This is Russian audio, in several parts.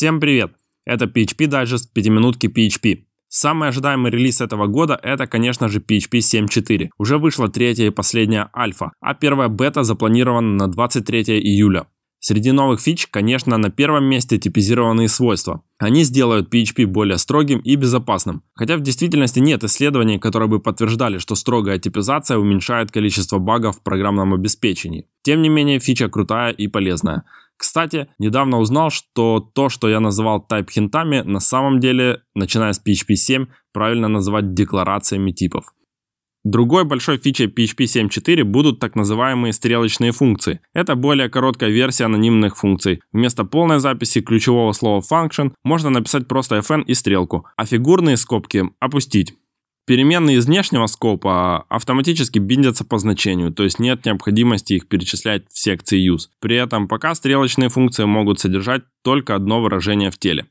Всем привет! Это PHP Digest 5 минутки PHP. Самый ожидаемый релиз этого года это, конечно же, PHP 7.4. Уже вышла третья и последняя альфа, а первая бета запланирована на 23 июля. Среди новых фич, конечно, на первом месте типизированные свойства. Они сделают PHP более строгим и безопасным. Хотя в действительности нет исследований, которые бы подтверждали, что строгая типизация уменьшает количество багов в программном обеспечении. Тем не менее, фича крутая и полезная. Кстати, недавно узнал, что то, что я называл тайп-хинтами, на самом деле, начиная с PHP 7, правильно называть декларациями типов. Другой большой фичей PHP 7.4 будут так называемые стрелочные функции. Это более короткая версия анонимных функций. Вместо полной записи ключевого слова function можно написать просто fn и стрелку, а фигурные скобки опустить. Переменные из внешнего скопа автоматически биндятся по значению, то есть нет необходимости их перечислять в секции use. При этом пока стрелочные функции могут содержать только одно выражение в теле.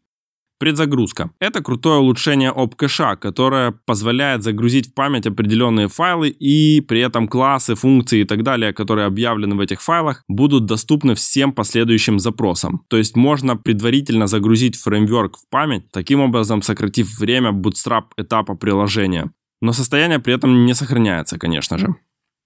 Предзагрузка. Это крутое улучшение OpCache, которое позволяет загрузить в память определенные файлы и при этом классы, функции и так далее, которые объявлены в этих файлах, будут доступны всем последующим запросам. То есть можно предварительно загрузить фреймворк в память, таким образом сократив время bootstrap этапа приложения. Но состояние при этом не сохраняется, конечно же.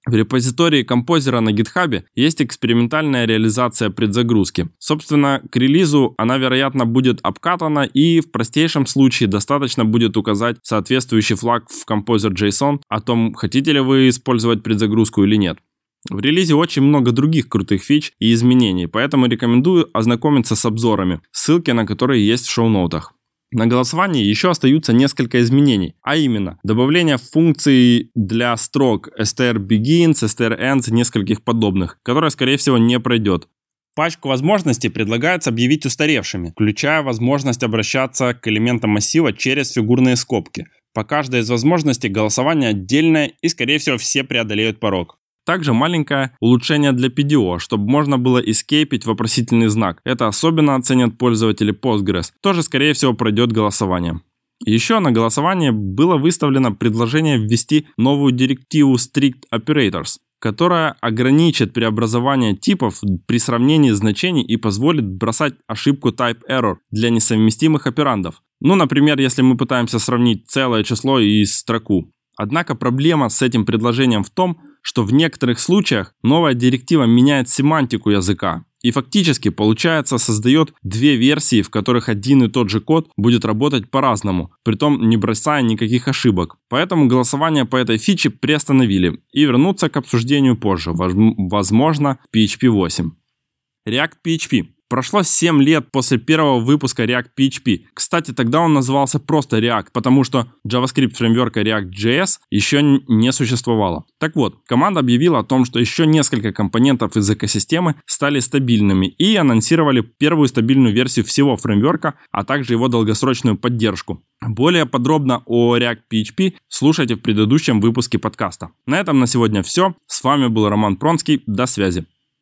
В репозитории композера на GitHub есть экспериментальная реализация предзагрузки. Собственно, к релизу она, вероятно, будет обкатана и в простейшем случае достаточно будет указать соответствующий флаг в Composer.json о том, хотите ли вы использовать предзагрузку или нет. В релизе очень много других крутых фич и изменений, поэтому рекомендую ознакомиться с обзорами, ссылки на которые есть в шоу-ноутах. На голосовании еще остаются несколько изменений, а именно добавление функций для строк str begins, str ends и нескольких подобных, которое скорее всего не пройдет. Пачку возможностей предлагается объявить устаревшими, включая возможность обращаться к элементам массива через фигурные скобки. По каждой из возможностей голосование отдельное и скорее всего все преодолеют порог. Также маленькое улучшение для PDO, чтобы можно было эскейпить вопросительный знак. Это особенно оценят пользователи Postgres. Тоже, скорее всего, пройдет голосование. Еще на голосование было выставлено предложение ввести новую директиву Strict Operators, которая ограничит преобразование типов при сравнении значений и позволит бросать ошибку type error для несовместимых операндов. Ну, например, если мы пытаемся сравнить целое число и строку. Однако проблема с этим предложением в том, что в некоторых случаях новая директива меняет семантику языка и фактически, получается, создает две версии, в которых один и тот же код будет работать по-разному, притом не бросая никаких ошибок. Поэтому голосование по этой фиче приостановили и вернуться к обсуждению позже, возможно, в PHP 8. React PHP. Прошло 7 лет после первого выпуска React PHP. Кстати, тогда он назывался просто React, потому что JavaScript фреймворка React.js еще не существовало. Так вот, команда объявила о том, что еще несколько компонентов из экосистемы стали стабильными и анонсировали первую стабильную версию всего фреймворка, а также его долгосрочную поддержку. Более подробно о React PHP слушайте в предыдущем выпуске подкаста. На этом на сегодня все. С вами был Роман Пронский. До связи.